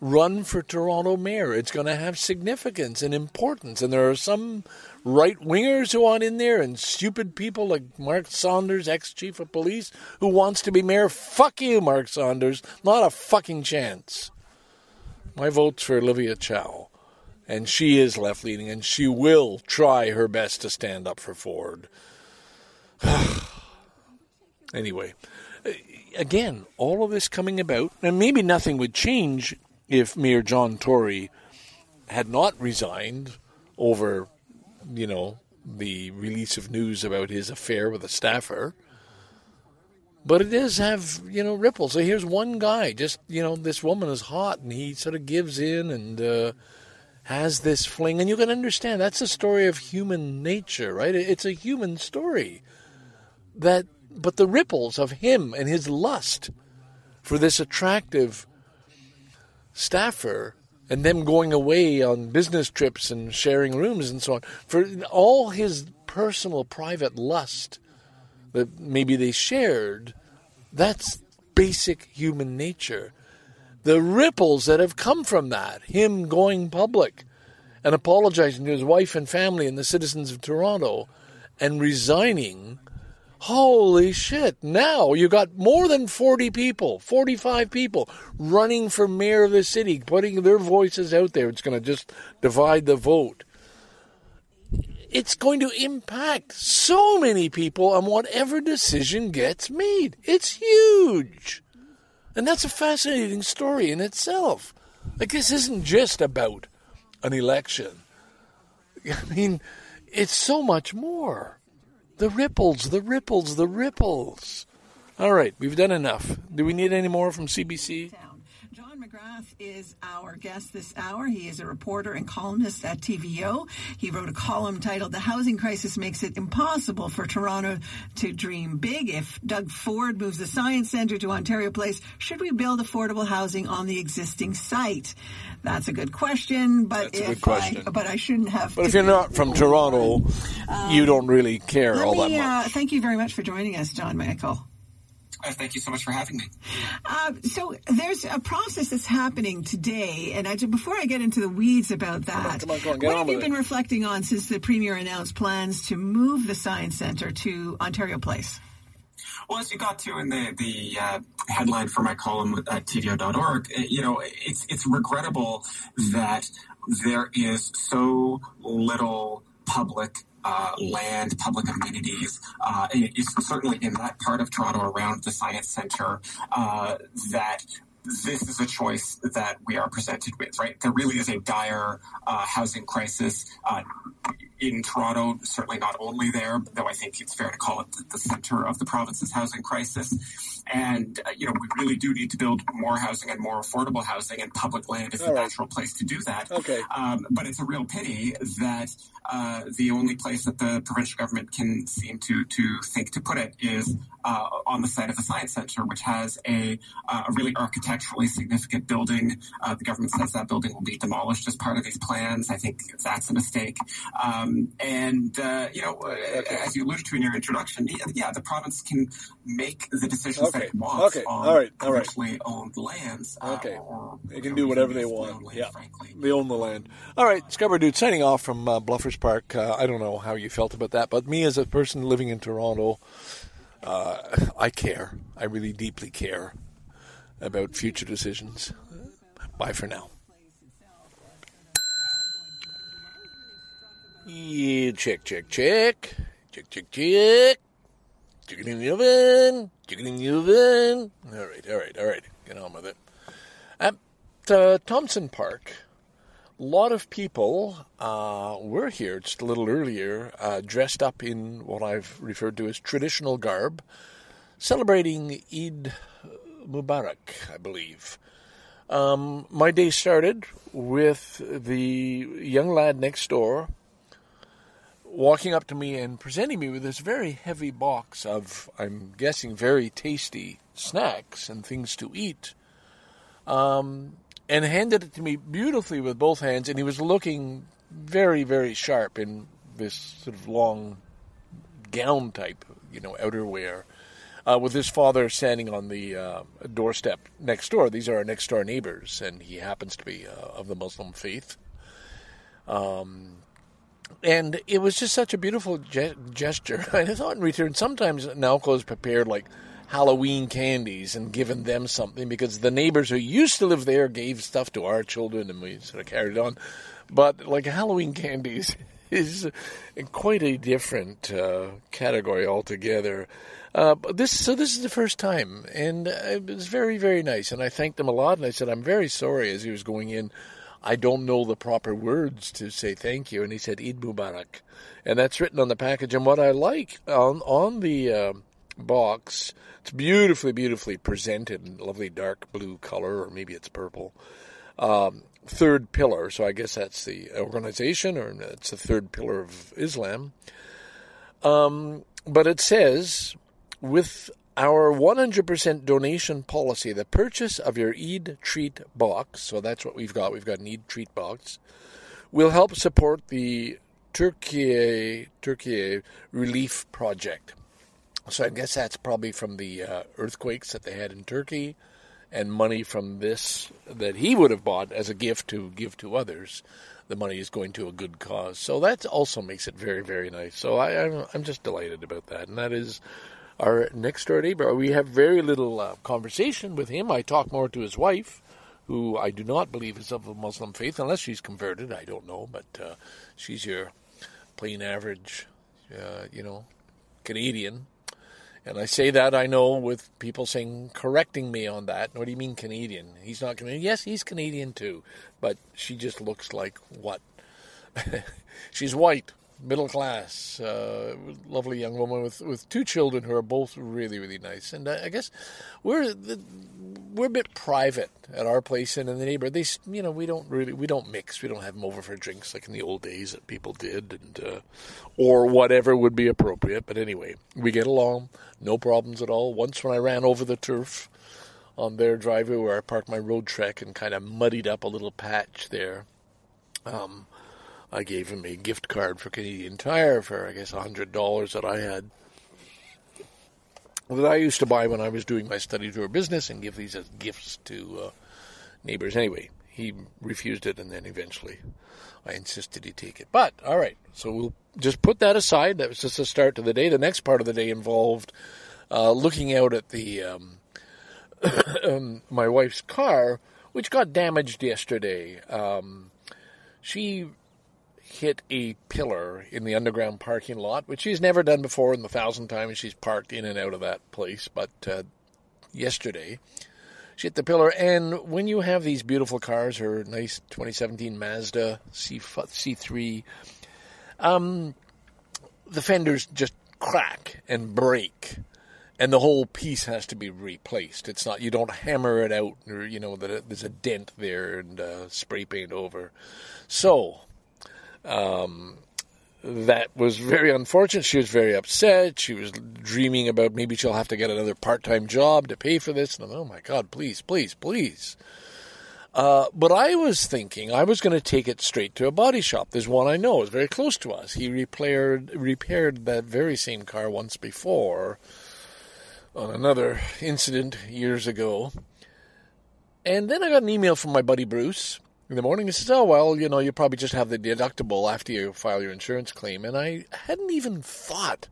run for Toronto mayor. It's going to have significance and importance, and there are some right wingers who want in there and stupid people like Mark Saunders, ex chief of police, who wants to be mayor. Fuck you, Mark Saunders. Not a fucking chance. My vote's for Olivia Chow. And she is left leaning, and she will try her best to stand up for Ford. *sighs* anyway, again, all of this coming about, and maybe nothing would change if Mayor John Tory had not resigned over you know, the release of news about his affair with a staffer. But it does have, you know, ripples. So here's one guy, just, you know, this woman is hot and he sort of gives in and uh, has this fling. And you can understand that's a story of human nature, right? It's a human story. That, but the ripples of him and his lust for this attractive staffer and them going away on business trips and sharing rooms and so on for all his personal private lust that maybe they shared that's basic human nature. The ripples that have come from that him going public and apologizing to his wife and family and the citizens of Toronto and resigning Holy shit. Now you got more than 40 people, 45 people running for mayor of the city, putting their voices out there. It's going to just divide the vote. It's going to impact so many people on whatever decision gets made. It's huge. And that's a fascinating story in itself. Like, this isn't just about an election. *laughs* I mean, it's so much more. The ripples, the ripples, the ripples. All right, we've done enough. Do we need any more from CBC? McGrath is our guest this hour. He is a reporter and columnist at TVO. He wrote a column titled The Housing Crisis Makes It Impossible for Toronto to Dream Big. If Doug Ford moves the Science Centre to Ontario Place, should we build affordable housing on the existing site? That's a good question, but That's a if good question. I, but I shouldn't have. But if you're not from Toronto, you don't really care all that me, much. uh, thank you very much for joining us, John Michael. Uh, thank you so much for having me. Uh, so there's a process that's happening today, and I, before I get into the weeds about that, come on, come on, get what on have with you it. been reflecting on since the premier announced plans to move the science center to Ontario Place? Well, as you got to in the the uh, headline for my column at TVO.org, uh, you know, it's it's regrettable that there is so little public uh, land, public amenities. Uh, it's certainly in that part of Toronto around the Science Centre uh, that this is a choice that we are presented with, right? There really is a dire uh, housing crisis. Uh, in Toronto, certainly not only there, though I think it's fair to call it the center of the province's housing crisis. And, uh, you know, we really do need to build more housing and more affordable housing, and public land is All the right. natural place to do that. Okay. Um, but it's a real pity that uh, the only place that the provincial government can seem to, to think to put it is uh, on the site of the Science Centre, which has a, uh, a really architecturally significant building. Uh, the government says that building will be demolished as part of these plans. I think that's a mistake. Um, and, uh, you know, uh, as you alluded to in your introduction, yeah, the province can make the decisions that Okay. wants Okay. All right. All right. owned lands. uh, Okay. or- They can do whatever they want. Yeah. They own the land. All right, Scarborough Dude, signing off from uh, Bluffers Park. Uh, I don't know how you felt about that, but me as a person living in Toronto, uh, I care. I really deeply care about future decisions. Bye for now. Yeah, check, check, check. Check, check, check. Chicken in the oven. Chicken in the oven. All right, all right, all right. Get on with it. At uh, Thomson Park, a lot of people uh, were here just a little earlier, uh, dressed up in what I've referred to as traditional garb, celebrating Eid Mubarak, I believe. Um, my day started with the young lad next door walking up to me and presenting me with this very heavy box of, I'm guessing, very tasty snacks and things to eat. Um, and handed it to me beautifully with both hands, and he was looking very, very sharp in this sort of long gown type, you know, outerwear, uh, with his father standing on the uh, doorstep next door. These are our next door neighbors, and he happens to be uh, of the Muslim faith. Um, and it was just such a beautiful ge- gesture. *laughs* I thought in return, sometimes Nalco has prepared like Halloween candies and given them something because the neighbors who used to live there gave stuff to our children and we sort of carried on. But like Halloween candies *laughs* is quite a different uh, category altogether. Uh, this so this is the first time, and uh, it was very very nice. And I thanked him a lot, and I said I'm very sorry as he was going in. I don't know the proper words to say thank you. And he said, Eid Mubarak. And that's written on the package. And what I like on, on the uh, box, it's beautifully, beautifully presented in lovely dark blue color, or maybe it's purple. Um, third pillar. So I guess that's the organization, or it's the third pillar of Islam. Um, but it says, with our 100% donation policy, the purchase of your Eid treat box, so that's what we've got, we've got an Eid treat box, will help support the Turkey, Turkey Relief Project. So I guess that's probably from the uh, earthquakes that they had in Turkey and money from this that he would have bought as a gift to give to others. The money is going to a good cause. So that also makes it very, very nice. So I, I'm, I'm just delighted about that. And that is our next door neighbor. We have very little uh, conversation with him. I talk more to his wife, who I do not believe is of the Muslim faith, unless she's converted. I don't know, but uh, she's your plain average, uh, you know, Canadian. And I say that I know with people saying correcting me on that. What do you mean Canadian? He's not Canadian. Yes, he's Canadian too, but she just looks like what? *laughs* She's white, middle class, uh, lovely young woman with, with two children who are both really really nice. And I, guess we're the, we're a bit private at our place and in the neighborhood. They you know we don't really we don't mix. We don't have them over for drinks like in the old days that people did, and uh, or whatever would be appropriate. But anyway, we get along, no problems at all. Once when I ran over the turf on their driveway where I parked my Roadtrek and kind of muddied up a little patch there. Um, I gave him a gift card for Canadian Tire for I guess a hundred dollars that I had that I used to buy when I was doing my study tour business and give these as gifts to uh, neighbors. Anyway, he refused it, and then eventually I insisted he take it. But all right, so we'll just put that aside. That was just the start of the day. The next part of the day involved uh, looking out at the um, *coughs* um, my wife's car, which got damaged yesterday. Um, she hit a pillar in the underground parking lot, which she's never done before in the thousand times she's parked in and out of that place. But uh, yesterday, she hit the pillar. And when you have these beautiful cars, her nice 2017 Mazda C- C3, um, the fenders just crack and break, and the whole piece has to be replaced. It's not you don't hammer it out, or you know that there's a dent there and uh, spray paint over. So, um, that was very unfortunate. She was very upset. She was dreaming about maybe she'll have to get another part-time job to pay for this. And I'm, oh my God, please, please, please. Uh, but I was thinking I was going to take it straight to a body shop. There's one I know is very close to us. He repaired repaired that very same car once before on another incident years ago. And then I got an email from my buddy Bruce in the morning. He says, "Oh well, you know, you probably just have the deductible after you file your insurance claim." And I hadn't even thought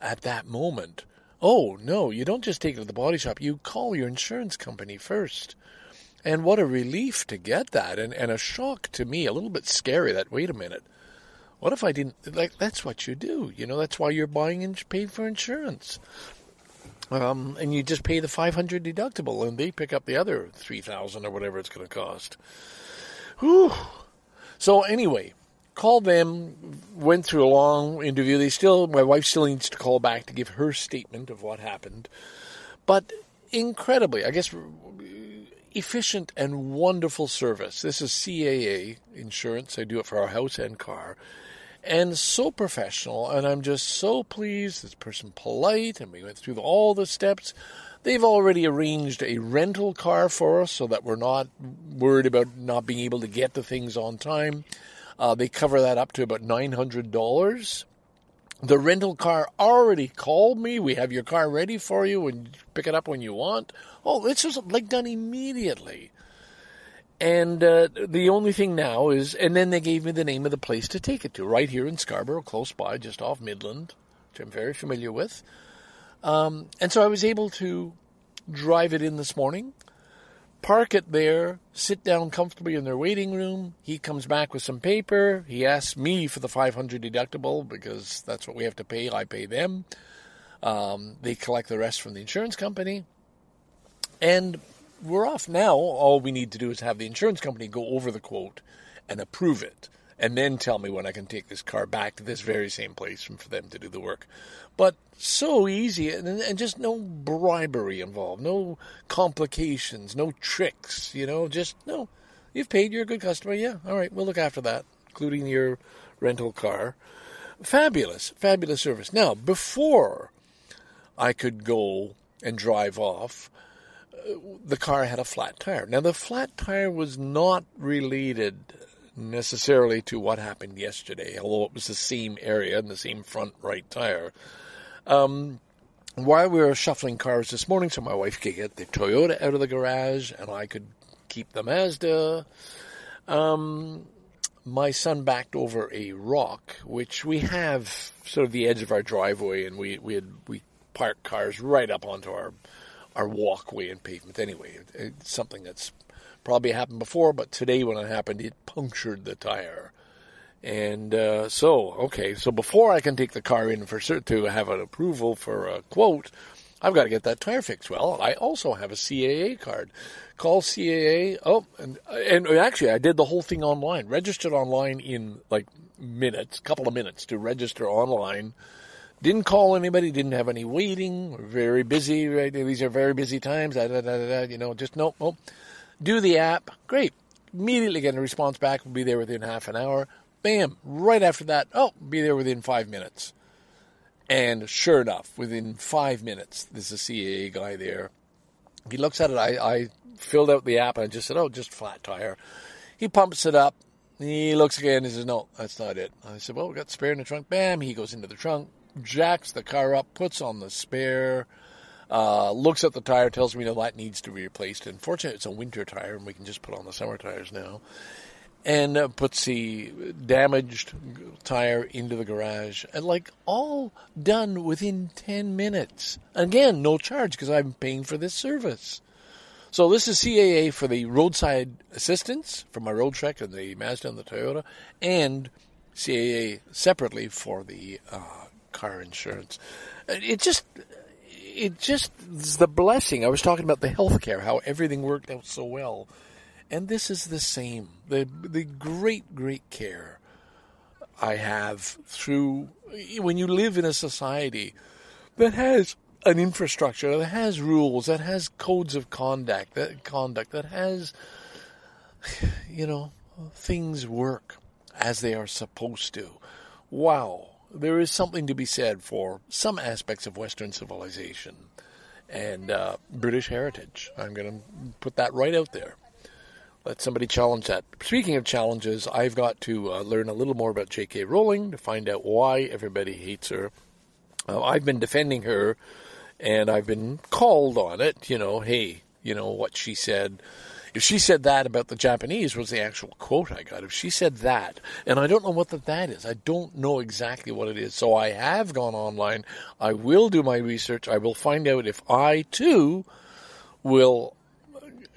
at that moment. Oh no, you don't just take it to the body shop. You call your insurance company first. And what a relief to get that, and, and a shock to me, a little bit scary that, wait a minute, what if I didn't, like, that's what you do, you know, that's why you're buying and paying for insurance. Um, and you just pay the 500 deductible, and they pick up the other 3000 or whatever it's going to cost. Whew. So anyway, called them, went through a long interview. They still, my wife still needs to call back to give her statement of what happened. But incredibly, I guess efficient and wonderful service. This is CAA insurance. I do it for our house and car. And so professional, and I'm just so pleased. This person polite, and we went through all the steps. They've already arranged a rental car for us so that we're not worried about not being able to get the things on time. Uh, they cover that up to about $900. The rental car already called me. We have your car ready for you and pick it up when you want. Oh, this was like done immediately. And uh, the only thing now is, and then they gave me the name of the place to take it to, right here in Scarborough, close by, just off Midland, which I'm very familiar with. Um, and so I was able to drive it in this morning, park it there, sit down comfortably in their waiting room. He comes back with some paper. He asks me for the 500 deductible because that's what we have to pay. I pay them. Um, they collect the rest from the insurance company. And we're off now. All we need to do is have the insurance company go over the quote and approve it. And then tell me when I can take this car back to this very same place for them to do the work. But so easy and, and just no bribery involved, no complications, no tricks, you know, just no. You've paid, you're a good customer. Yeah, all right, we'll look after that, including your rental car. Fabulous, fabulous service. Now, before I could go and drive off, the car had a flat tire. Now, the flat tire was not related necessarily to what happened yesterday, although it was the same area and the same front right tire. Um, while we were shuffling cars this morning, so my wife could get the Toyota out of the garage and I could keep the Mazda, um, my son backed over a rock, which we have sort of the edge of our driveway, and we we had we parked cars right up onto our our walkway and pavement. Anyway, it's something that's probably happened before, but today when it happened, it punctured the tire. And uh, so, okay, so before I can take the car in for to have an approval for a quote, I've got to get that tire fixed. Well, I also have a CAA card. Call CAA. Oh, and and actually, I did the whole thing online. Registered online in like minutes, couple of minutes to register online. Didn't call anybody. Didn't have any waiting. Very busy. Right? These are very busy times. Da, da, da, da, you know, just nope, nope. Do the app. Great. Immediately get a response back. We'll be there within half an hour. Bam! Right after that, oh, be there within five minutes. And sure enough, within five minutes, there's a CAA guy there. He looks at it. I, I filled out the app and I just said, oh, just flat tire. He pumps it up. He looks again. He says, no, that's not it. I said, well, we got spare in the trunk. Bam! He goes into the trunk, jacks the car up, puts on the spare. Uh, looks at the tire, tells me, no, that needs to be replaced. And fortunately, it's a winter tire, and we can just put on the summer tires now and uh, puts the damaged tire into the garage and like all done within 10 minutes again no charge because i'm paying for this service so this is caa for the roadside assistance for my Roadtrek and the mazda and the toyota and caa separately for the uh, car insurance it just it just is the blessing i was talking about the healthcare how everything worked out so well and this is the same. The, the great, great care I have through when you live in a society that has an infrastructure, that has rules, that has codes of conduct, that conduct that has, *sighs* you know, things work as they are supposed to. Wow, there is something to be said for some aspects of Western civilization and uh, British heritage. I'm going to put that right out there. Let somebody challenge that. Speaking of challenges, I've got to uh, learn a little more about J.K. Rowling to find out why everybody hates her. Uh, I've been defending her, and I've been called on it. You know, hey, you know what she said. If she said that about the Japanese was the actual quote I got. If she said that, and I don't know what that, that is, I don't know exactly what it is. So I have gone online. I will do my research. I will find out if I too will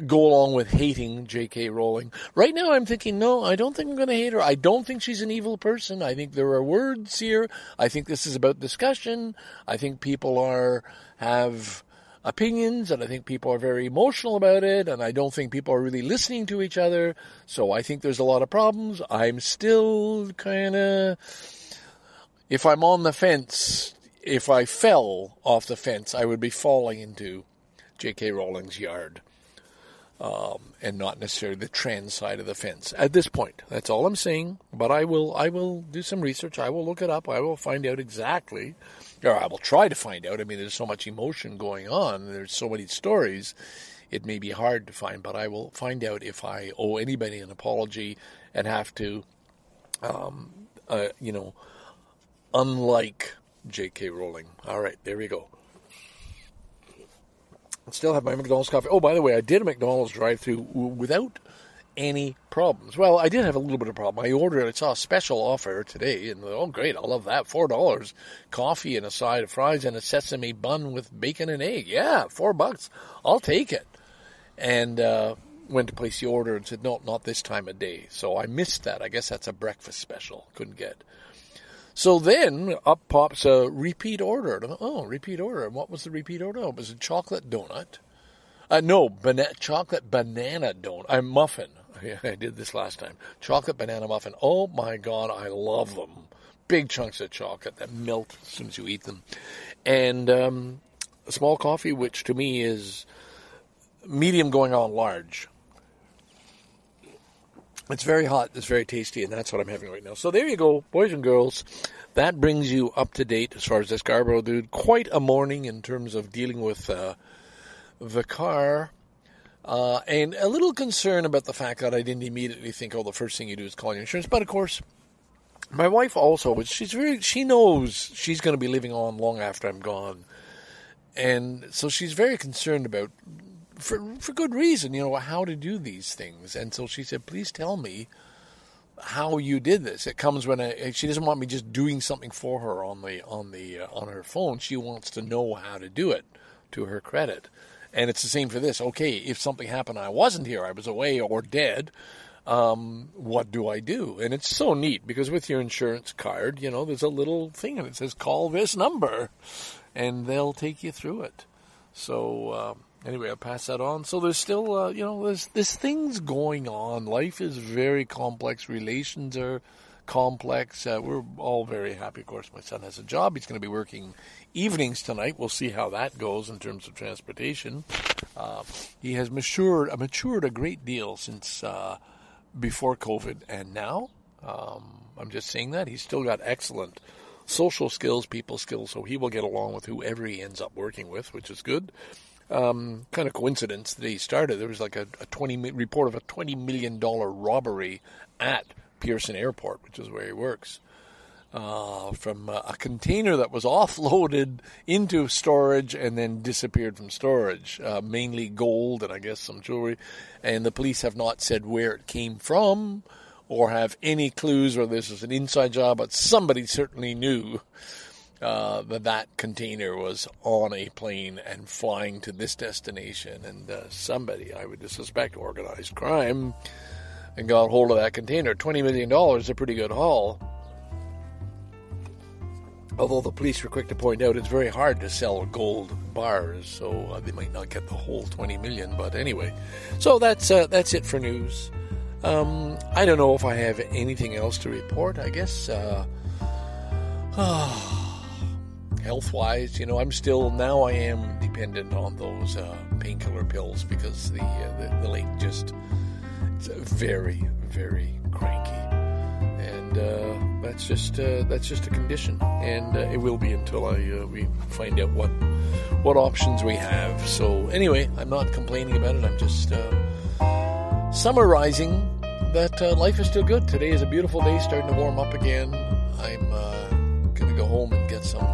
go along with hating J.K. Rowling. Right now, I'm thinking, no, I don't think I'm going to hate her. I don't think she's an evil person. I think there are words here. I think this is about discussion. I think people are have opinions, and I think people are very emotional about it. And I don't think people are really listening to each other. So I think there's a lot of problems. I'm still kind of, if I'm on the fence, if I fell off the fence, I would be falling into J.K. Rowling's yard um, and not necessarily the trans side of the fence at this point. That's all I'm saying. But I will I will do some research. I will look it up. I will find out exactly, or I will try to find out. I mean, there's so much emotion going on. There's so many stories. It may be hard to find, but I will find out if I owe anybody an apology and have to, um, uh, you know, unlike J.K. Rowling. All right, there we go. I still have my McDonald's coffee. Oh, by the way, I did a McDonald's drive-through without any problems. Well, I did have a little bit of problem. I ordered, I saw a special offer today, and oh, great, I love that. Four dollars, coffee and a side of fries and a sesame bun with bacon and egg. Yeah, four bucks, I'll take it. And uh, went to place the order and said, no, not this time of day. So I missed that. I guess that's a breakfast special. Couldn't get. So then up pops a repeat order. Oh, repeat order. And what was the repeat order? It was a chocolate donut. Uh, no, bana- chocolate banana donut. A muffin. *laughs* I did this last time. Chocolate banana muffin. Oh my God, I love them. Big chunks of chocolate that melt as soon as you eat them. And um, a small coffee, which to me is medium going on large. It's very hot. It's very tasty, and that's what I'm having right now. So there you go, boys and girls. That brings you up to date as far as this Scarborough dude. Quite a morning in terms of dealing with uh, the car. Uh, and a little concern about the fact that I didn't immediately think, oh, the first thing you do is call your insurance. But of course, my wife also, she's very, she knows she's going to be living on long after I'm gone. And so she's very concerned about for for good reason, you know, how to do these things. And so she said, "Please tell me how you did this." It comes when I, she doesn't want me just doing something for her on the on the uh, on her phone. She wants to know how to do it to her credit. And it's the same for this. Okay, if something happened, I wasn't here, I was away or dead. Um, what do I do? And it's so neat because with your insurance card, you know, there's a little thing and it says call this number, and they'll take you through it. So. Um, anyway, I'll pass that on. So there's still, uh, you know, there's there's things going on. Life is very complex. Relations are complex. Uh, we're all very happy. Of course, my son has a job. He's going to be working evenings tonight. We'll see how that goes in terms of transportation. Uh, he has matured, uh, matured a great deal since uh, before COVID, and now um, I'm just saying that he's still got excellent social skills, people skills, so he will get along with whoever he ends up working with, which is good um, kind of coincidence that he started. There was like a, a 20 report of a $20 million robbery at Pearson Airport, which is where he works. Uh, from uh, a container that was *laughs* offloaded into storage and then disappeared from storage, uh, mainly gold and I guess some jewelry. And the police have not said where it came from or have any clues whether this was an inside job, but somebody certainly knew uh, that that container was on a plane and flying to this destination, and uh, somebody, I would suspect, organized crime, and got hold of that container. Twenty million dollars, is a pretty good haul. Although the police were quick to point out it's very hard to sell gold bars, so uh, they might not get the whole twenty million. But anyway, so that's uh, that's it for news. Um, I don't know if I have anything else to report. I guess uh, *sighs* health wise, you know, I'm still now I am dependent on those uh, painkiller pills because the, uh, the the lake just very very cranky, and uh, that's just uh, that's just a condition, and uh, it will be until I uh, we find out what what options we have. So anyway, I'm not complaining about it. I'm just summarizing that life is still good. Today is a beautiful day, starting to warm up again. I'm gonna go home and get some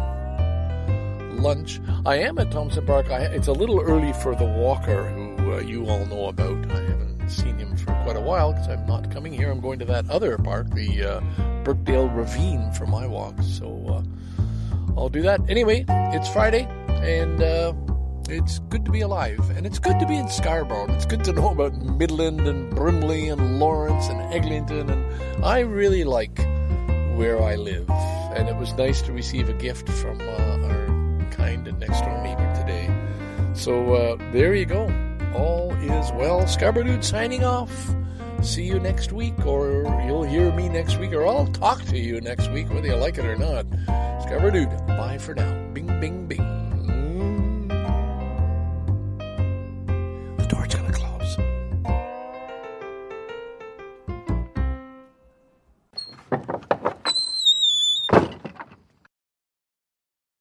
lunch. I am at Thomson Park. I, it's a little early for the walker who uh, you all know about. I haven't seen quite a while because I'm not coming here. I'm going to that other park, the uh, Birkdale Ravine, for my walk. So uh, I'll do that. Anyway, it's Friday and uh, it's good to be alive. And it's good to be in Scarborough. It's good to know about Midland and Brimley and Lawrence and Eglinton. And I really like where I live. And it was nice to receive a gift from uh, our kind and next door neighbor today. So uh, there you go. All is well. Scarborough signing off. See you next week, or you'll hear me next week, or I'll talk to you next week, whether you like it or not. Scarborough bye for now. Bing, bing, bing.